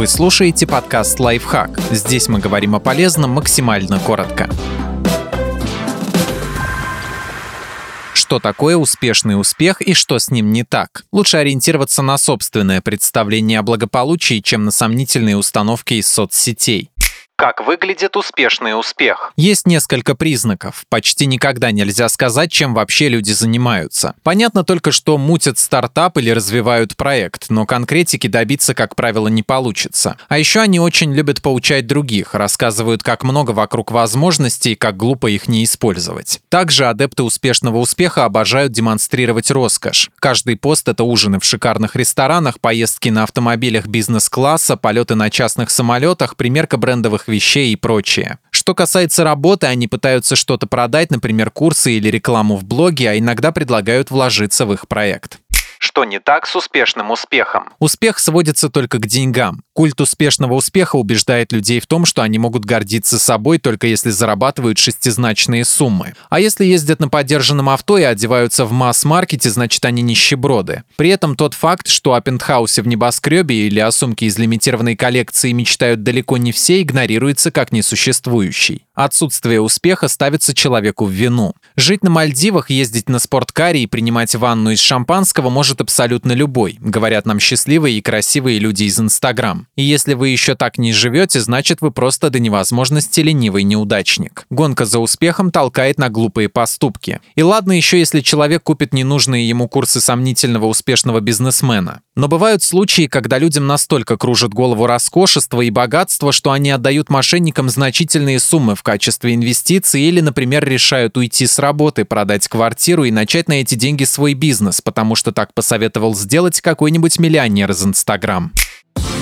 Вы слушаете подкаст «Лайфхак». Здесь мы говорим о полезном максимально коротко. Что такое успешный успех и что с ним не так? Лучше ориентироваться на собственное представление о благополучии, чем на сомнительные установки из соцсетей. Как выглядит успешный успех? Есть несколько признаков. Почти никогда нельзя сказать, чем вообще люди занимаются. Понятно только, что мутят стартап или развивают проект, но конкретики добиться, как правило, не получится. А еще они очень любят поучать других, рассказывают, как много вокруг возможностей и как глупо их не использовать. Также адепты успешного успеха обожают демонстрировать роскошь. Каждый пост — это ужины в шикарных ресторанах, поездки на автомобилях бизнес-класса, полеты на частных самолетах, примерка брендовых вещей и прочее. Что касается работы, они пытаются что-то продать, например, курсы или рекламу в блоге, а иногда предлагают вложиться в их проект. Что не так с успешным успехом? Успех сводится только к деньгам. Культ успешного успеха убеждает людей в том, что они могут гордиться собой только если зарабатывают шестизначные суммы. А если ездят на поддержанном авто и одеваются в масс-маркете, значит они нищеброды. При этом тот факт, что о пентхаусе в небоскребе или о сумке из лимитированной коллекции мечтают далеко не все, игнорируется как несуществующий. Отсутствие успеха ставится человеку в вину. Жить на Мальдивах, ездить на спорткаре и принимать ванну из шампанского может абсолютно любой, говорят нам счастливые и красивые люди из Инстаграм. И если вы еще так не живете, значит вы просто до невозможности ленивый неудачник. Гонка за успехом толкает на глупые поступки. И ладно еще, если человек купит ненужные ему курсы сомнительного успешного бизнесмена. Но бывают случаи, когда людям настолько кружат голову роскошество и богатство, что они отдают мошенникам значительные суммы в качестве инвестиций или, например, решают уйти с работы, продать квартиру и начать на эти деньги свой бизнес, потому что так посоветовал сделать какой-нибудь миллионер из Инстаграм.